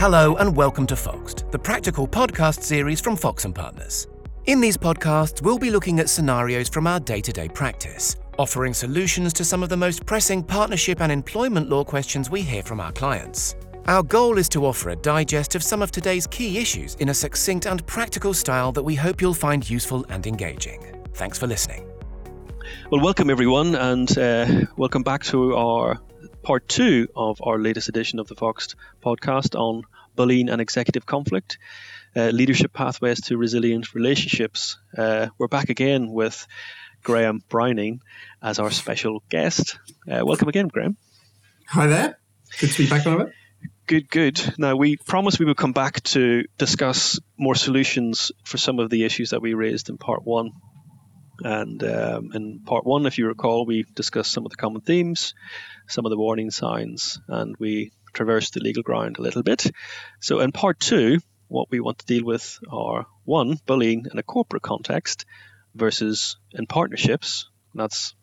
Hello and welcome to Foxed, the practical podcast series from Fox and Partners. In these podcasts, we'll be looking at scenarios from our day-to-day practice, offering solutions to some of the most pressing partnership and employment law questions we hear from our clients. Our goal is to offer a digest of some of today's key issues in a succinct and practical style that we hope you'll find useful and engaging. Thanks for listening. Well, welcome everyone, and uh, welcome back to our part two of our latest edition of the Foxed podcast on bullying and executive conflict, uh, leadership pathways to resilient relationships. Uh, we're back again with Graham Browning as our special guest. Uh, welcome again, Graham. Hi there. Good to be back on it. Good, good. Now, we promised we would come back to discuss more solutions for some of the issues that we raised in part one. And um, in part one, if you recall, we discussed some of the common themes, some of the warning signs, and we traversed the legal ground a little bit. So, in part two, what we want to deal with are one, bullying in a corporate context versus in partnerships. That's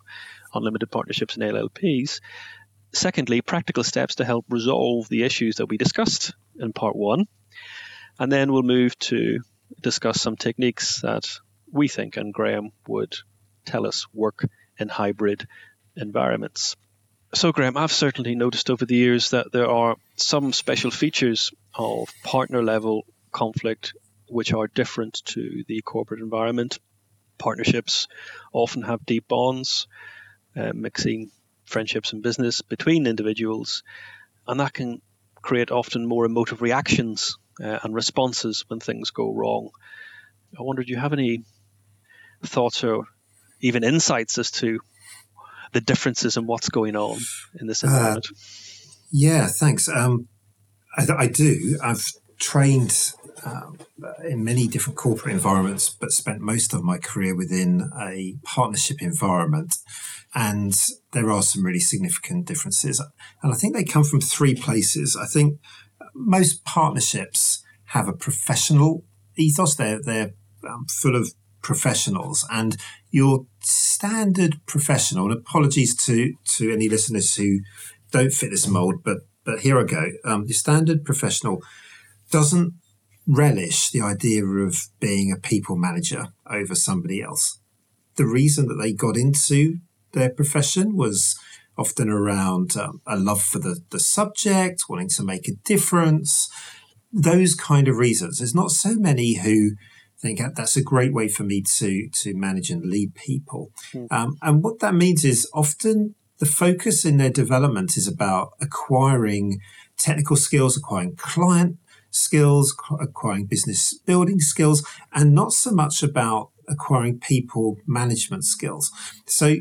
unlimited partnerships and LLPs. Secondly, practical steps to help resolve the issues that we discussed in part one. And then we'll move to discuss some techniques that we think and Graham would tell us work in hybrid environments. So, Graham, I've certainly noticed over the years that there are some special features of partner level conflict which are different to the corporate environment. Partnerships often have deep bonds, uh, mixing friendships and business between individuals, and that can create often more emotive reactions uh, and responses when things go wrong. I wonder, do you have any thoughts or even insights as to the differences and what's going on in this uh, environment? Uh, yeah, thanks. Um, I, I, do. I've trained um, in many different corporate environments, but spent most of my career within a partnership environment. And there are some really significant differences. And I think they come from three places. I think most partnerships have a professional ethos. They're, they're um, full of professionals. And your standard professional and apologies to to any listeners who don't fit this mold but but here i go. Um, your standard professional doesn't relish the idea of being a people manager over somebody else. The reason that they got into their profession was often around um, a love for the, the subject wanting to make a difference those kind of reasons. There's not so many who think that's a great way for me to to manage and lead people. Mm. Um, and what that means is often the focus in their development is about acquiring technical skills, acquiring client skills, acquiring business building skills, and not so much about acquiring people management skills. So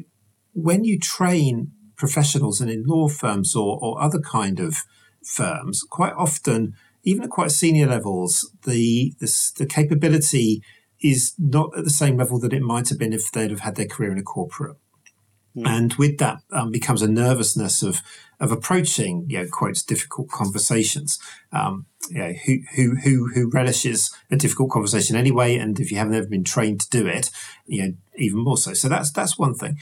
when you train professionals and in law firms or, or other kind of firms, quite often even at quite senior levels, the, the, the capability is not at the same level that it might have been if they'd have had their career in a corporate. Mm. And with that um, becomes a nervousness of of approaching, you know, quotes difficult conversations. Um, you know, who who who who relishes a difficult conversation anyway, and if you haven't ever been trained to do it, you know, even more so. So that's that's one thing.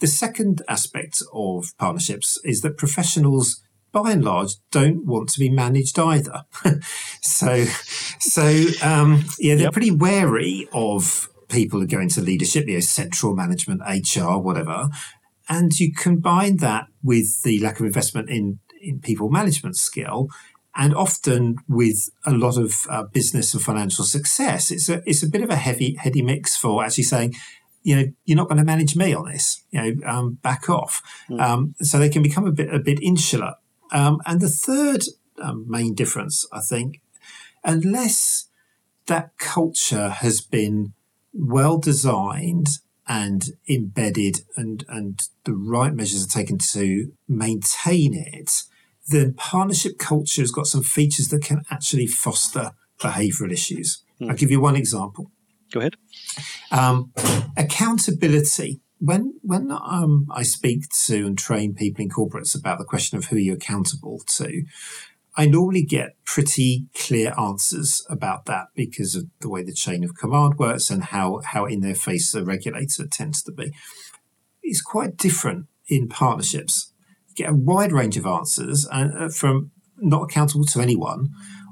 The second aspect of partnerships is that professionals by and large don't want to be managed either. so, so um, yeah, they're yep. pretty wary of people who go into leadership, you know, central management, HR, whatever. And you combine that with the lack of investment in in people management skill, and often with a lot of uh, business and financial success, it's a it's a bit of a heavy heady mix for actually saying, you know, you're not going to manage me on this. You know, um, back off. Mm. Um, so they can become a bit a bit insular um, and the third um, main difference, I think, unless that culture has been well designed and embedded and, and the right measures are taken to maintain it, then partnership culture has got some features that can actually foster behavioral issues. Hmm. I'll give you one example. Go ahead. Um, accountability when when um, I speak to and train people in corporates about the question of who you're accountable to, I normally get pretty clear answers about that because of the way the chain of command works and how how in their face the regulator tends to be. It's quite different in partnerships. You get a wide range of answers and uh, from not accountable to anyone,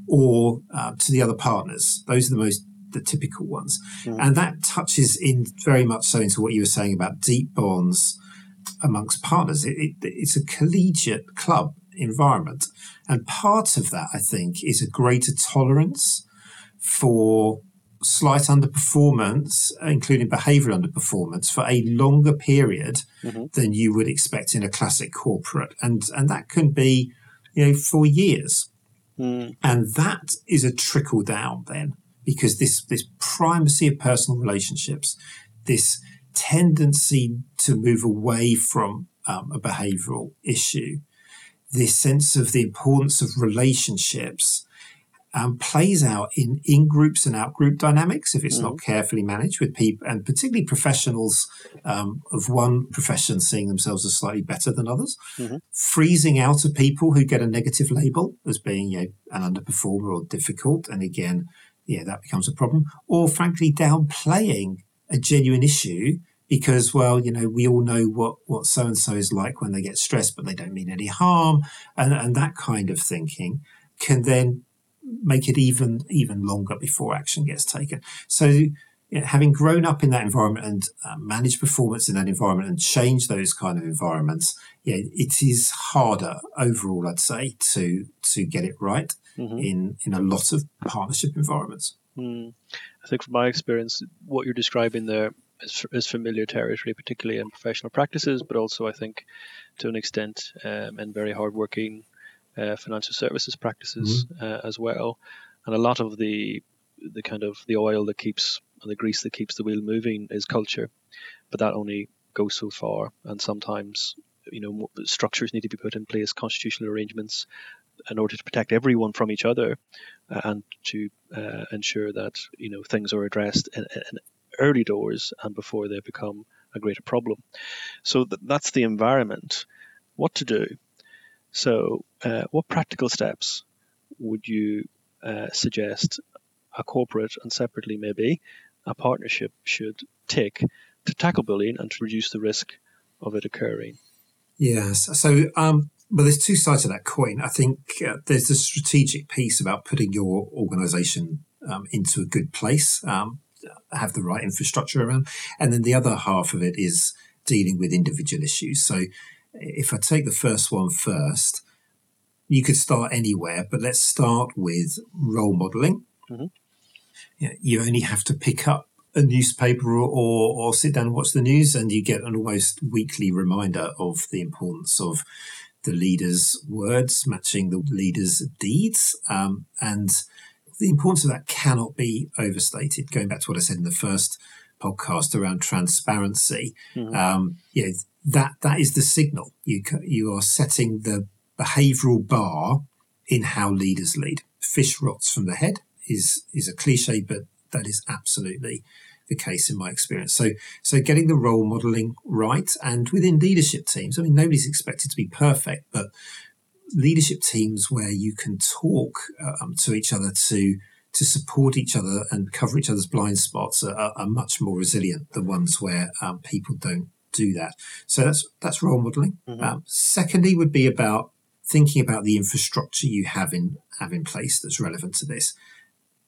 or uh, to the other partners. Those are the most the typical ones, mm. and that touches in very much so into what you were saying about deep bonds amongst partners. It, it, it's a collegiate club environment, and part of that, I think, is a greater tolerance for slight underperformance, including behavioral underperformance, for a longer period mm-hmm. than you would expect in a classic corporate, and and that can be, you know, for years, mm. and that is a trickle down then because this this primacy of personal relationships, this tendency to move away from um, a behavioral issue, this sense of the importance of relationships um, plays out in in groups and out group dynamics if it's mm. not carefully managed with people and particularly professionals um, of one profession seeing themselves as slightly better than others, mm-hmm. freezing out of people who get a negative label as being you know, an underperformer or difficult, and again, yeah, that becomes a problem. Or frankly, downplaying a genuine issue because well you know we all know what what so and so is like when they get stressed but they don't mean any harm and and that kind of thinking can then make it even even longer before action gets taken. So, you know, having grown up in that environment and uh, managed performance in that environment and change those kind of environments, yeah, it is harder overall, I'd say, to to get it right mm-hmm. in in a lot of partnership environments. Mm. I think from my experience, what you're describing there is, is, familiar territory, particularly in professional practices, but also I think to an extent um, in very hardworking uh, financial services practices mm-hmm. uh, as well, and a lot of the the kind of the oil that keeps and the grease that keeps the wheel moving is culture, but that only goes so far, and sometimes you know structures need to be put in place, constitutional arrangements, in order to protect everyone from each other, uh, and to uh, ensure that you know things are addressed in, in, early doors and before they become a greater problem. So th- that's the environment. What to do? So, uh, what practical steps would you uh, suggest a corporate and separately maybe a partnership should take to tackle bullying and to reduce the risk of it occurring? Yes. So, um, well, there's two sides of that coin. I think uh, there's a strategic piece about putting your organization um, into a good place, um, have the right infrastructure around. And then the other half of it is dealing with individual issues. So, if I take the first one first, you could start anywhere, but let's start with role modeling. Mm-hmm. You, know, you only have to pick up a newspaper or, or, or, sit down and watch the news, and you get an almost weekly reminder of the importance of the leader's words matching the leader's deeds. Um, and the importance of that cannot be overstated. Going back to what I said in the first podcast around transparency, mm-hmm. um, you know, that that is the signal. You you are setting the behavioural bar in how leaders lead. Fish rots from the head is is a cliche, but that is absolutely the case in my experience. So so getting the role modelling right, and within leadership teams, I mean nobody's expected to be perfect, but leadership teams where you can talk um, to each other to to support each other and cover each other's blind spots are, are much more resilient than ones where um, people don't do that. So that's that's role modeling. Mm-hmm. Um, secondly, would be about thinking about the infrastructure you have in have in place that's relevant to this.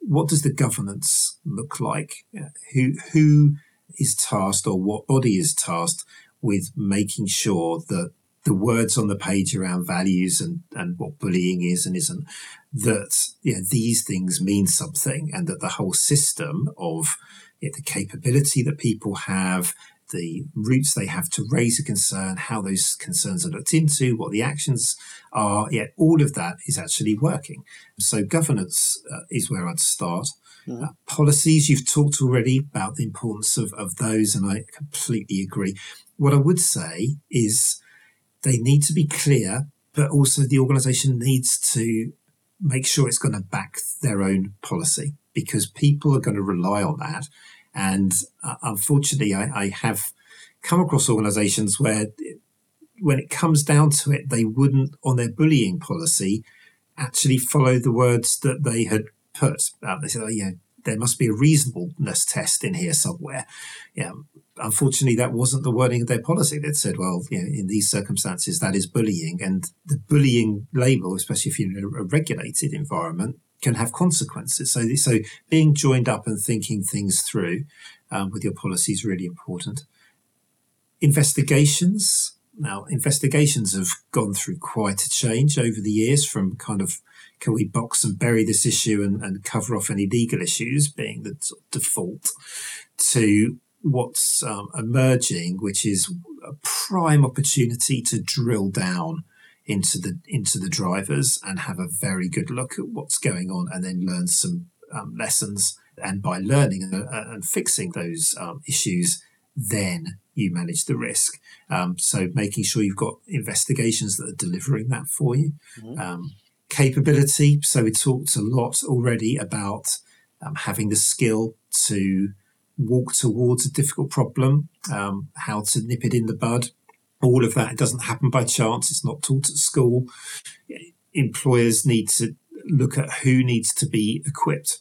What does the governance look like? Uh, who who is tasked or what body is tasked with making sure that the words on the page around values and, and what bullying is and isn't, that these things mean something and that the whole system of the capability that people have, the routes they have to raise a concern, how those concerns are looked into, what the actions are. Yet all of that is actually working. So governance uh, is where I'd start. Mm-hmm. Uh, policies, you've talked already about the importance of, of those, and I completely agree. What I would say is they need to be clear, but also the organization needs to make sure it's going to back their own policy because people are going to rely on that and uh, unfortunately, I, I, have come across organizations where, when it comes down to it, they wouldn't, on their bullying policy, actually follow the words that they had put. Uh, they said, oh, yeah, there must be a reasonableness test in here somewhere. Yeah, unfortunately, that wasn't the wording of their policy. They said, well, you know, in these circumstances, that is bullying. And the bullying label, especially if you're in a regulated environment, can have consequences. So, so being joined up and thinking things through um, with your policy is really important. Investigations. Now, investigations have gone through quite a change over the years from kind of can we box and bury this issue and, and cover off any legal issues being the default to what's um, emerging, which is a prime opportunity to drill down into the into the drivers and have a very good look at what's going on, and then learn some um, lessons. And by learning and, uh, and fixing those um, issues, then you manage the risk. Um, so making sure you've got investigations that are delivering that for you. Mm-hmm. Um, capability. So we talked a lot already about um, having the skill to walk towards a difficult problem, um, how to nip it in the bud. All of that doesn't happen by chance. It's not taught at school. Employers need to look at who needs to be equipped,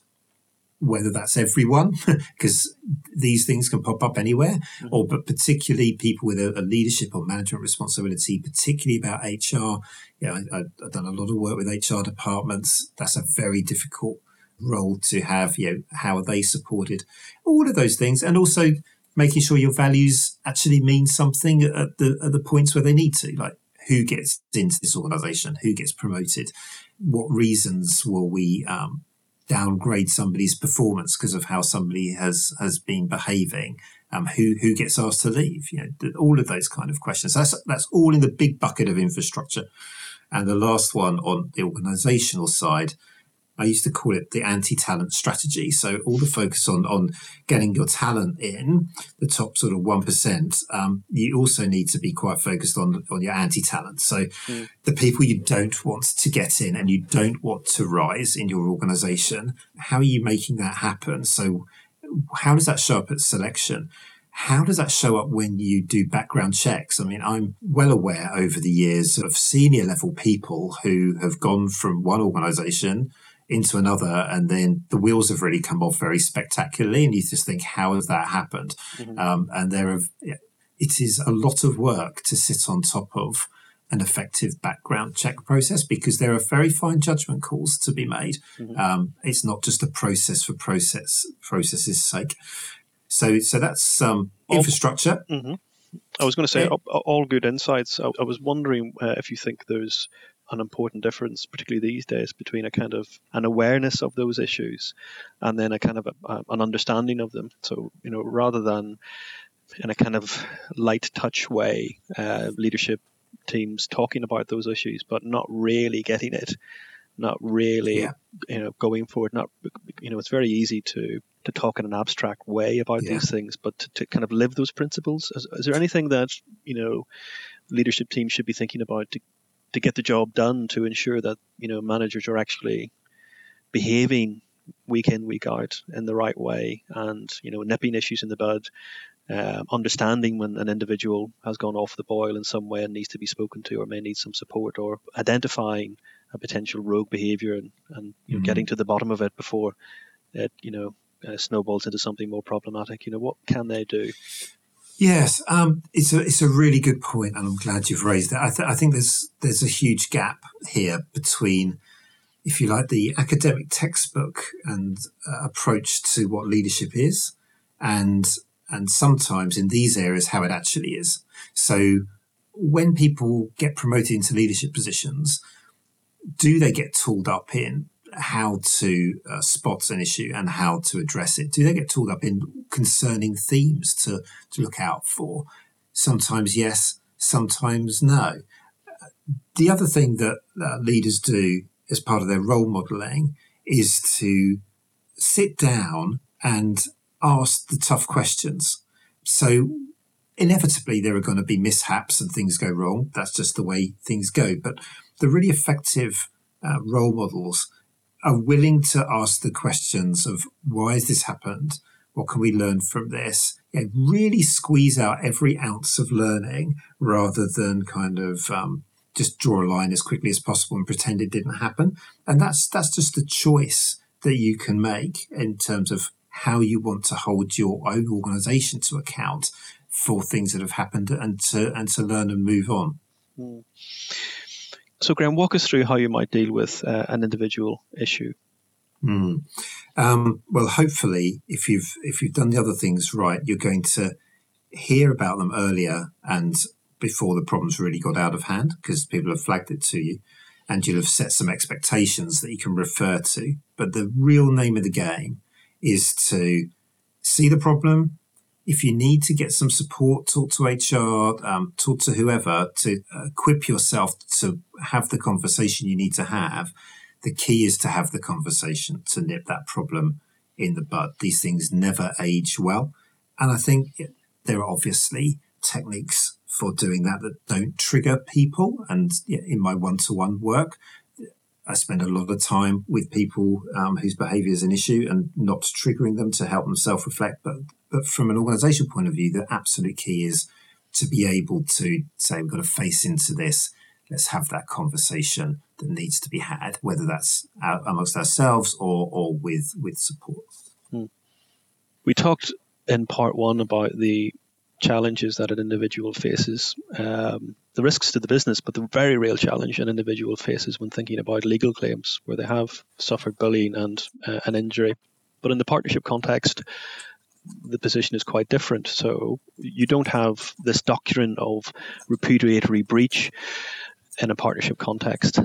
whether that's everyone, because these things can pop up anywhere, mm-hmm. or but particularly people with a, a, leadership or management responsibility, particularly about HR. Yeah, I, have done a lot of work with HR departments. That's a very difficult role to have, you know, how are they supported? All of those things. And also making sure your values actually mean something at the, at the points where they need to, like who gets into this organization, who gets promoted, what reasons will we um, downgrade somebody's performance because of how somebody has has been behaving, um, who who gets asked to leave, you know, all of those kind of questions. That's that's all in the big bucket of infrastructure. And the last one on the organizational side I used to call it the anti-talent strategy. So all the focus on on getting your talent in the top sort of one percent. Um, you also need to be quite focused on on your anti-talent. So mm. the people you don't want to get in and you don't want to rise in your organization. How are you making that happen? So how does that show up at selection? How does that show up when you do background checks? I mean, I'm well aware over the years of senior level people who have gone from one organization into another, and then the wheels have really come off very spectacularly, and you just think, how has that happened? Mm-hmm. Um, and there have, it is a lot of work to sit on top of an effective background check process because there are very fine judgment calls to be made. Mm-hmm. Um, it's not just a process for process processes' sake. So, so that's um, infrastructure. Mm-hmm. I was going to say all, all, good insights. I, I was wondering uh, if you think there's an important difference, particularly these days, between a kind of an awareness of those issues and then a kind of a, an understanding of them. So, you know, rather than in a kind of light touch way, uh, leadership teams talking about those issues, but not really getting it, not really, yeah. you know, going for it. Not, you know, it's very easy to to talk in an abstract way about yeah. these things, but to, to, kind of live those principles. Is, is there anything that you know leadership teams should be thinking about to to get the job done to ensure that you know managers are actually behaving week in week out in the right way and you know nipping issues in the bud uh, understanding when an individual has gone off the boil in some way and needs to be spoken to or may need some support or identifying a potential rogue behavior and, and mm-hmm. getting to the bottom of it before it you know uh, snowballs into something more problematic you know what can they do Yes, um, it's a it's a really good point, and I'm glad you've raised it. I, th- I think there's there's a huge gap here between, if you like, the academic textbook and uh, approach to what leadership is, and and sometimes in these areas how it actually is. So when people get promoted into leadership positions, do they get tooled up in how to uh, spot an issue and how to address it? Do they get tooled up in concerning themes to, to look out for? Sometimes yes, sometimes no. The other thing that uh, leaders do as part of their role modeling is to sit down and ask the tough questions. So inevitably there are going to be mishaps and things go wrong. That's just the way things go. But the really effective uh, role models are willing to ask the questions of why has this happened? What can we learn from this? Yeah, really squeeze out every ounce of learning rather than kind of um, just draw a line as quickly as possible and pretend it didn't happen. And that's that's just the choice that you can make in terms of how you want to hold your own organization to account for things that have happened and to and to learn and move on. Mm. So, Graham, walk us through how you might deal with uh, an individual issue. Mm. Um, well, hopefully, if you've if you've done the other things right, you're going to hear about them earlier and before the problems really got out of hand because people have flagged it to you, and you'll have set some expectations that you can refer to. But the real name of the game is to see the problem. If you need to get some support, talk to HR, um, talk to whoever to equip yourself to have the conversation you need to have the key is to have the conversation to nip that problem in the bud. These things never age well. And I think there are obviously techniques for doing that that don't trigger people. And in my one to one work, I spend a lot of time with people um, whose behavior is an issue and not triggering them to help them self reflect. But, but from an organizational point of view, the absolute key is to be able to say, we've got to face into this let's have that conversation that needs to be had, whether that's amongst ourselves or, or with with support. Hmm. We talked in part one about the challenges that an individual faces, um, the risks to the business, but the very real challenge an individual faces when thinking about legal claims where they have suffered bullying and uh, an injury. But in the partnership context, the position is quite different. So you don't have this doctrine of repudiatory breach in a partnership context.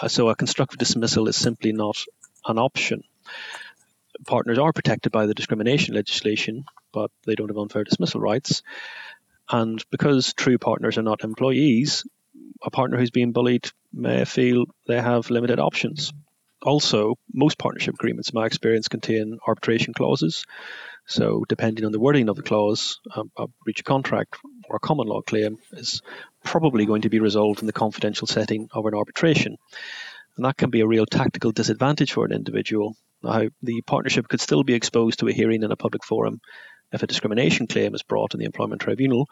Uh, so a constructive dismissal is simply not an option. Partners are protected by the discrimination legislation, but they don't have unfair dismissal rights. And because true partners are not employees, a partner who's being bullied may feel they have limited options. Also, most partnership agreements, in my experience, contain arbitration clauses. So, depending on the wording of the clause, um, a breach of contract or a common law claim is probably going to be resolved in the confidential setting of an arbitration. And that can be a real tactical disadvantage for an individual. Now, the partnership could still be exposed to a hearing in a public forum if a discrimination claim is brought in the employment tribunal,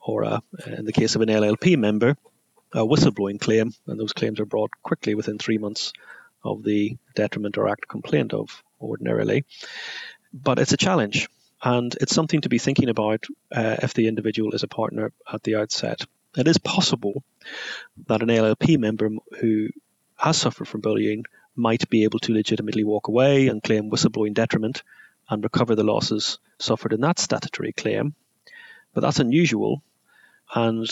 or uh, in the case of an LLP member, a whistleblowing claim, and those claims are brought quickly within three months of the detriment or act complained of ordinarily. But it's a challenge, and it's something to be thinking about uh, if the individual is a partner at the outset. It is possible that an LLP member who has suffered from bullying might be able to legitimately walk away and claim whistleblowing detriment and recover the losses suffered in that statutory claim. But that's unusual, and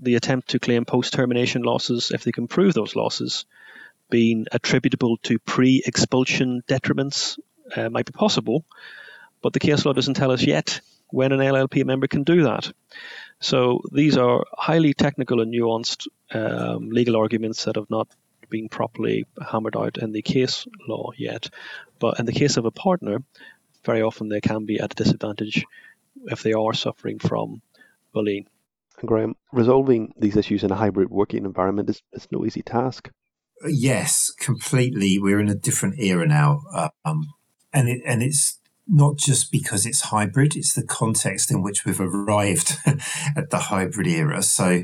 the attempt to claim post termination losses, if they can prove those losses, being attributable to pre expulsion detriments, uh, might be possible. But the case law doesn't tell us yet when an LLP member can do that. So these are highly technical and nuanced um, legal arguments that have not been properly hammered out in the case law yet. But in the case of a partner, very often they can be at a disadvantage if they are suffering from bullying. And Graham, resolving these issues in a hybrid working environment is, is no easy task. Yes, completely. We're in a different era now, um, and it and it's not just because it's hybrid, it's the context in which we've arrived at the hybrid era. So,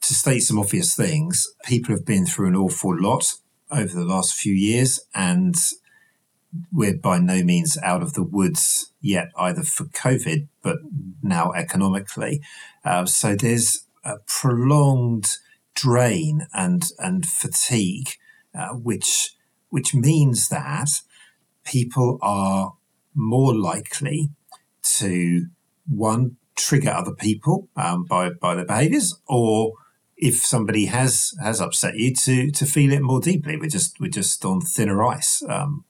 to state some obvious things, people have been through an awful lot over the last few years, and we're by no means out of the woods yet, either for COVID, but now economically. Uh, so, there's a prolonged drain and, and fatigue, uh, which, which means that people are more likely to one trigger other people um, by by their behaviours, or if somebody has has upset you, to to feel it more deeply. We're just we're just on thinner ice um,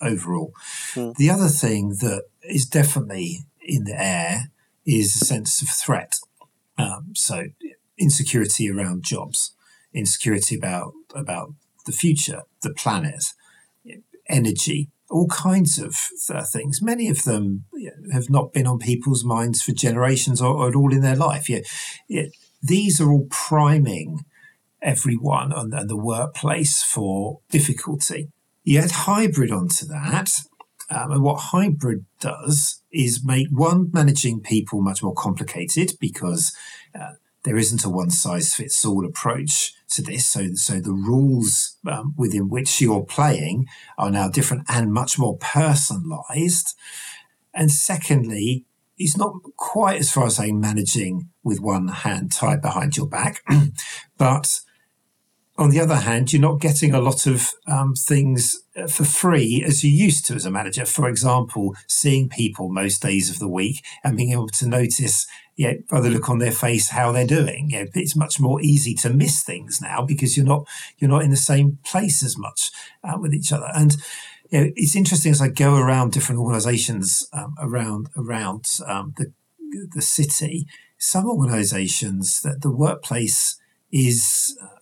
overall. Mm. The other thing that is definitely in the air is a sense of threat. Um, so insecurity around jobs, insecurity about about the future, the planet, energy, all kinds of uh, things. Many of them have not been on people's minds for generations or, or at all in their life. Yeah, yeah, these are all priming everyone and, and the workplace for difficulty. You add hybrid onto that, um, and what hybrid does is make one managing people much more complicated because uh, there isn't a one size fits all approach to this. So, so the rules um, within which you're playing are now different and much more personalized. And secondly, it's not quite as far as saying managing with one hand tied behind your back, but on the other hand, you're not getting a lot of um, things uh, for free as you used to as a manager. For example, seeing people most days of the week and being able to notice, yeah, by the look on their face, how they're doing. Yeah, it's much more easy to miss things now because you're not you're not in the same place as much uh, with each other. And you know, it's interesting as I go around different organisations um, around around um, the the city. Some organisations that the workplace is uh,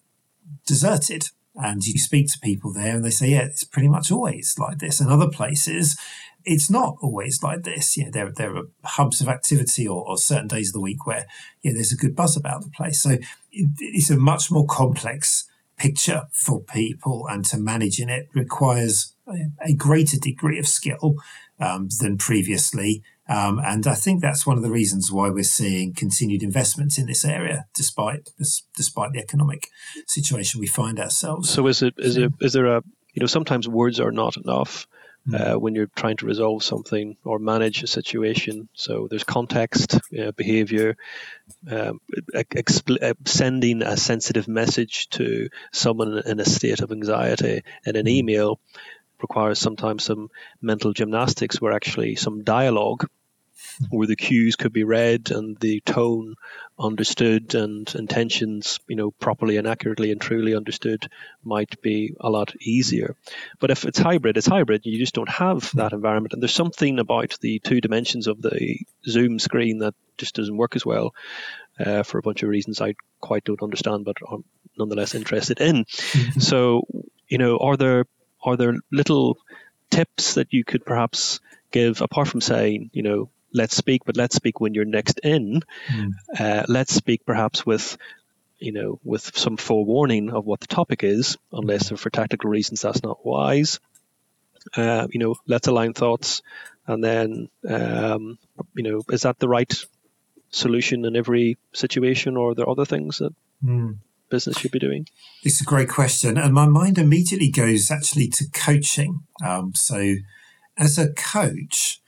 deserted. And you speak to people there and they say, yeah, it's pretty much always like this. And other places, it's not always like this. Yeah, there, there are hubs of activity or, or certain days of the week where yeah, there's a good buzz about the place. So it, it's a much more complex picture for people, and to manage in it requires a, a greater degree of skill um, than previously. Um, and I think that's one of the reasons why we're seeing continued investments in this area, despite despite the economic situation we find ourselves. So, is it is it is there a you know sometimes words are not enough. Hmm. Uh, when you're trying to resolve something or manage a situation. So there's context, uh, behavior, um, expl- uh, sending a sensitive message to someone in a state of anxiety in an hmm. email requires sometimes some mental gymnastics where actually some dialogue where the cues could be read and the tone understood and intentions, you know, properly and accurately and truly understood might be a lot easier. But if it's hybrid, it's hybrid. You just don't have that environment. And there's something about the two dimensions of the Zoom screen that just doesn't work as well uh, for a bunch of reasons I quite don't understand, but I'm nonetheless interested in. Mm-hmm. So, you know, are there are there little tips that you could perhaps give apart from saying, you know, let's speak, but let's speak when you're next in. Mm. Uh, let's speak perhaps with, you know, with some forewarning of what the topic is, unless for tactical reasons that's not wise. Uh, you know, let's align thoughts, and then, um, you know, is that the right solution in every situation, or are there other things that mm business should be doing? It's a great question. And my mind immediately goes actually to coaching. Um, so, as a coach,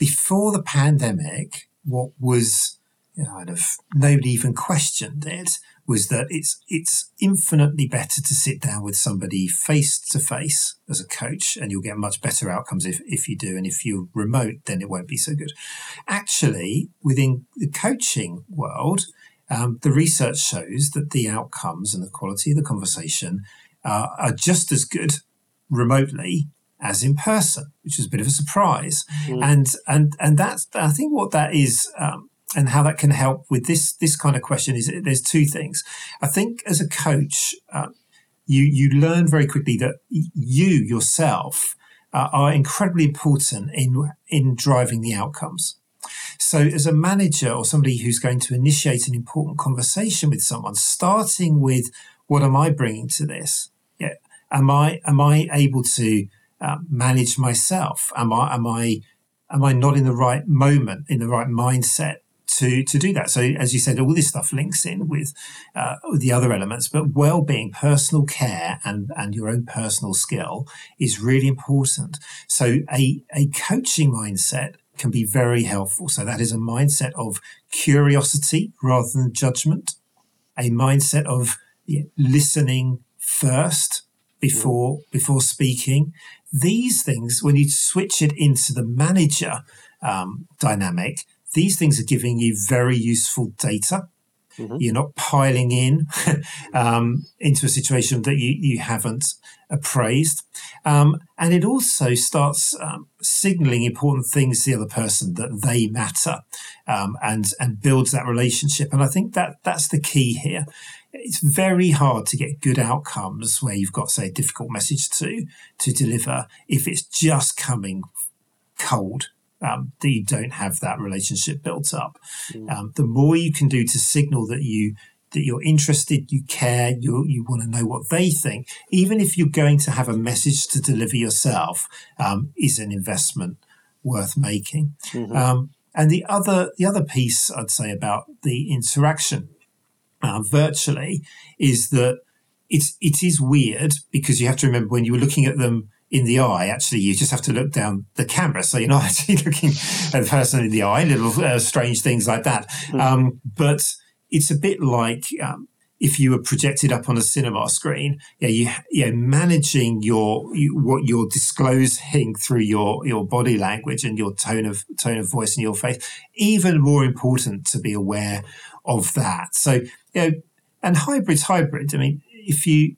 before the pandemic, what was you know, kind of nobody even questioned it was that it's it's infinitely better to sit down with somebody face to face as a coach, and you'll get much better outcomes if, if you do. And if you're remote, then it won't be so good. Actually, within the coaching world, um, the research shows that the outcomes and the quality of the conversation uh, are just as good remotely as in person, which is a bit of a surprise. Mm. And and and that's I think what that is. Um, and how that can help with this this kind of question is there's two things. I think as a coach, uh, you you learn very quickly that you yourself uh, are incredibly important in in driving the outcomes. So, as a manager or somebody who's going to initiate an important conversation with someone, starting with what am I bringing to this? Yeah, am I am I able to uh, manage myself? Am I am I am I not in the right moment, in the right mindset to to do that. So as you said, all this stuff links in with, uh, with the other elements, but well-being, personal care, and and your own personal skill is really important. So a a coaching mindset can be very helpful. So that is a mindset of curiosity rather than judgment, a mindset of listening first before before speaking. These things, when you switch it into the manager um, dynamic, these things are giving you very useful data Mm-hmm. You're not piling in um, into a situation that you, you haven't appraised. Um, and it also starts um, signaling important things to the other person that they matter um, and, and builds that relationship. And I think that that's the key here. It's very hard to get good outcomes where you've got, say, a difficult message to, to deliver if it's just coming cold um, that you don't have that relationship built up. Mm. Um, the more you can do to signal that you that you're interested, you care, you you want to know what they think, even if you're going to have a message to deliver yourself, um, is an investment worth making. Mm-hmm. Um, and the other the other piece I'd say about the interaction uh, virtually is that it's it is weird because you have to remember when you were looking at them in the eye, actually, you just have to look down the camera. So you're not actually looking at the person in the eye, little uh, strange things like that. Mm. Um, but it's a bit like um, if you were projected up on a cinema screen, yeah, you, yeah, managing your you, what you're disclosing through your your body language and your tone of tone of voice and your face, even more important to be aware of that. So, you know, and hybrid's hybrid. I mean, if you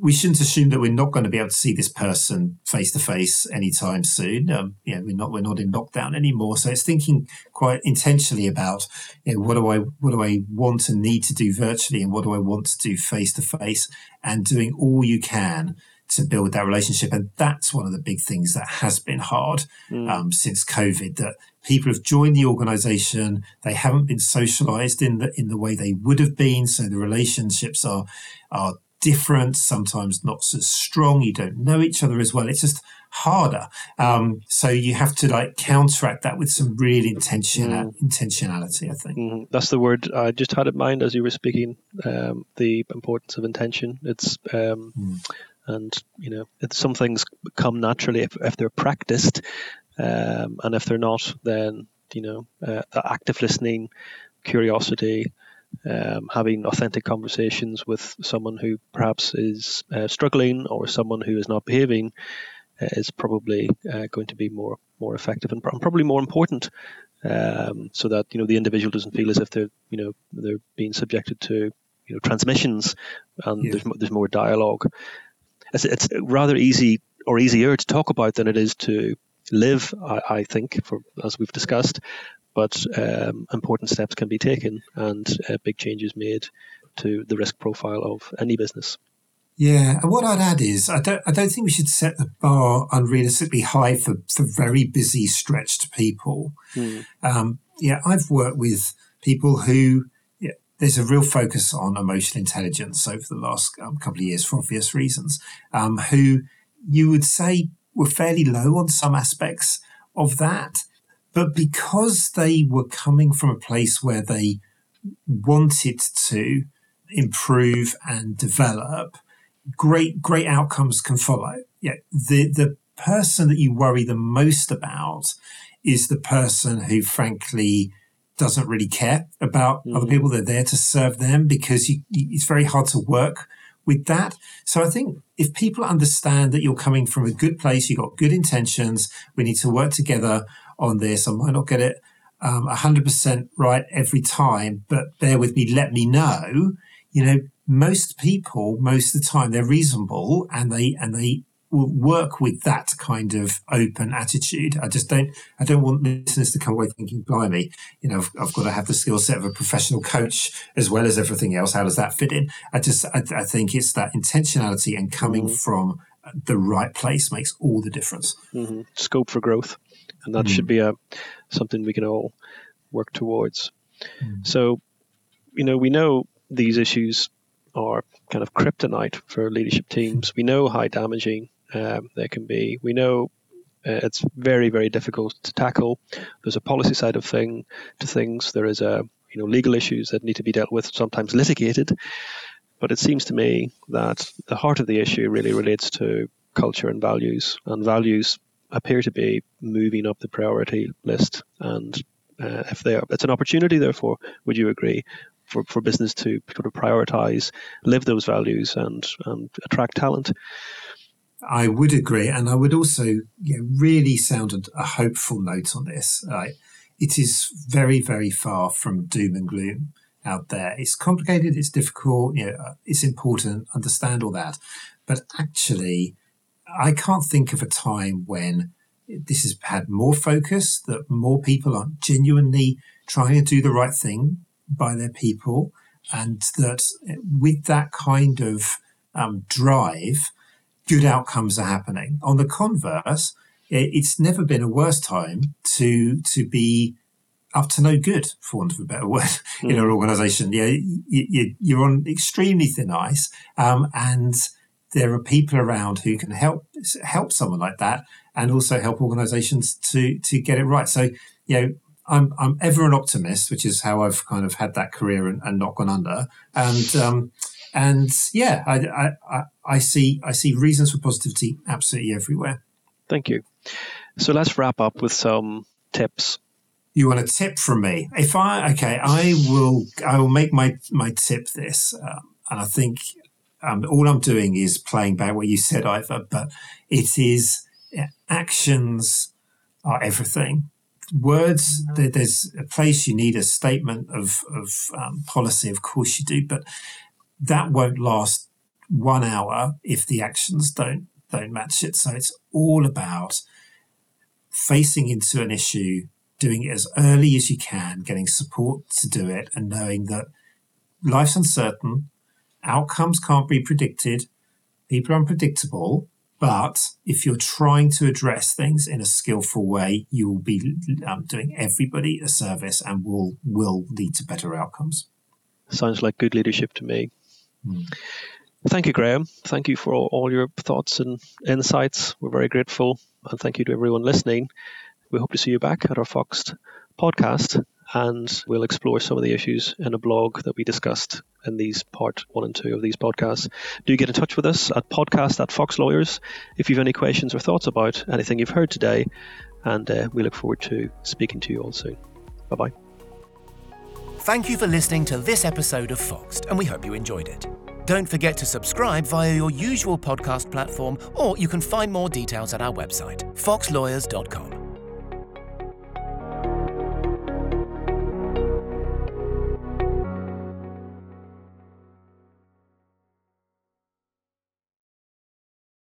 we shouldn't assume that we're not going to be able to see this person face to face anytime soon. Um, you know, we're not we're not in lockdown anymore, so it's thinking quite intentionally about you know, what do I what do I want and need to do virtually, and what do I want to do face to face, and doing all you can to build that relationship. And that's one of the big things that has been hard mm. um, since COVID. That people have joined the organisation, they haven't been socialised in the in the way they would have been, so the relationships are are different, sometimes not so strong. You don't know each other as well. It's just harder. Um, so you have to like counteract that with some real intention mm. intentionality. I think mm that's the word I just had in mind as you were speaking. Um, the importance of intention. It's um, mm. and you know it's, some things come naturally if, if they're practiced, um, and if they're not, then you know uh, the active listening, curiosity um, having authentic conversations with someone who perhaps is uh, struggling or someone who is not behaving uh, is probably uh, going to be more more effective and, and probably more important, um, so that you know the individual doesn't feel as if they're you know they're being subjected to you know transmissions and yeah. there's there's more dialogue. It's, it's rather easy or easier to talk about than it is to live. I, I think, for as we've discussed, but um, important steps can be taken and uh, big changes made to the risk profile of any business. Yeah, and what I'd add is I don't I don't think we should set the bar unrealistically high for, for very busy, stretched people. Hmm. Um, yeah, I've worked with people who yeah, there's a real focus on emotional intelligence over the last um, couple of years for obvious reasons. Um, who you would say were fairly low on some aspects of that, but because they were coming from a place where they wanted to improve and develop, great great outcomes can follow. Yeah, the the person that you worry the most about is the person who, frankly, doesn't really care about mm-hmm. other people. They're there to serve them because you, it's very hard to work with that. So I think if people understand that you're coming from a good place, you've got good intentions, we need to work together on this. I might not get it um, 100% right every time, but bear with me, let me know. You know, most people, most of the time, they're reasonable and they, and they, will work with that kind of open attitude. I just don't, I don't want listeners to come away thinking, blimey, you know, I've, I've got to have the skill set of a professional coach as well as everything else. How does that fit in? I just, I, I think it's that intentionality and coming mm-hmm. from the right place makes all the difference. Mm-hmm. Scope for growth and that mm. should be a something we can all work towards. Mm. So, you know, we know these issues are kind of kryptonite for leadership teams. We know how damaging um, they can be. We know uh, it's very, very difficult to tackle. There's a policy side of thing to things. There is a you know legal issues that need to be dealt with, sometimes litigated. But it seems to me that the heart of the issue really relates to culture and values, and values appear to be moving up the priority list. And uh, if they are, it's an opportunity, therefore, would you agree, for, for business to sort of prioritize, live those values, and, and attract talent? I would agree. And I would also know, really sound a, hopeful note on this. Uh, it is very, very far from doom and gloom out there. It's complicated, it's difficult, you know, it's important, understand all that. But actually, I can't think of a time when this has had more focus, that more people are genuinely trying to do the right thing by their people, and that with that kind of um, drive, good outcomes are happening. On the converse, it's never been a worse time to to be up to no good, for want of a better word, mm. in an organisation. Yeah, you, are on extremely thin ice, um, and there are people around who can help help someone like that and also help organizations to to get it right so you know i'm i'm ever an optimist which is how i've kind of had that career and, and not gone under and um and yeah I, I i see i see reasons for positivity absolutely everywhere. Thank you. So let's wrap up with some tips. You want a tip from me? If i okay i will i will make my my tip this um, and I think um, all I'm doing is playing back what you said, Ivor, but it is actions are everything. Words, there, there's a place you need a statement of, of um, policy, of course you do, but that won't last one hour if the actions don't don't match it. So it's all about facing into an issue, doing it as early as you can, getting support to do it, and knowing that life's uncertain, outcomes can't be predicted, people are unpredictable. But if you're trying to address things in a skillful way, you will be um, doing everybody a service and will will lead to better outcomes. Sounds like good leadership to me. Mm. Thank you, Graham. Thank you for all, your thoughts and insights. We're very grateful. And thank you to everyone listening. We hope to see you back at our Foxed podcast and we'll explore some of the issues in a blog that we discussed in these part one and two of these podcasts. Do get in touch with us at podcast at Fox Lawyers if you have any questions or thoughts about anything you've heard today. And uh, we look forward to speaking to you all soon. Bye bye. Thank you for listening to this episode of Foxed, and we hope you enjoyed it. Don't forget to subscribe via your usual podcast platform, or you can find more details at our website, foxlawyers.com.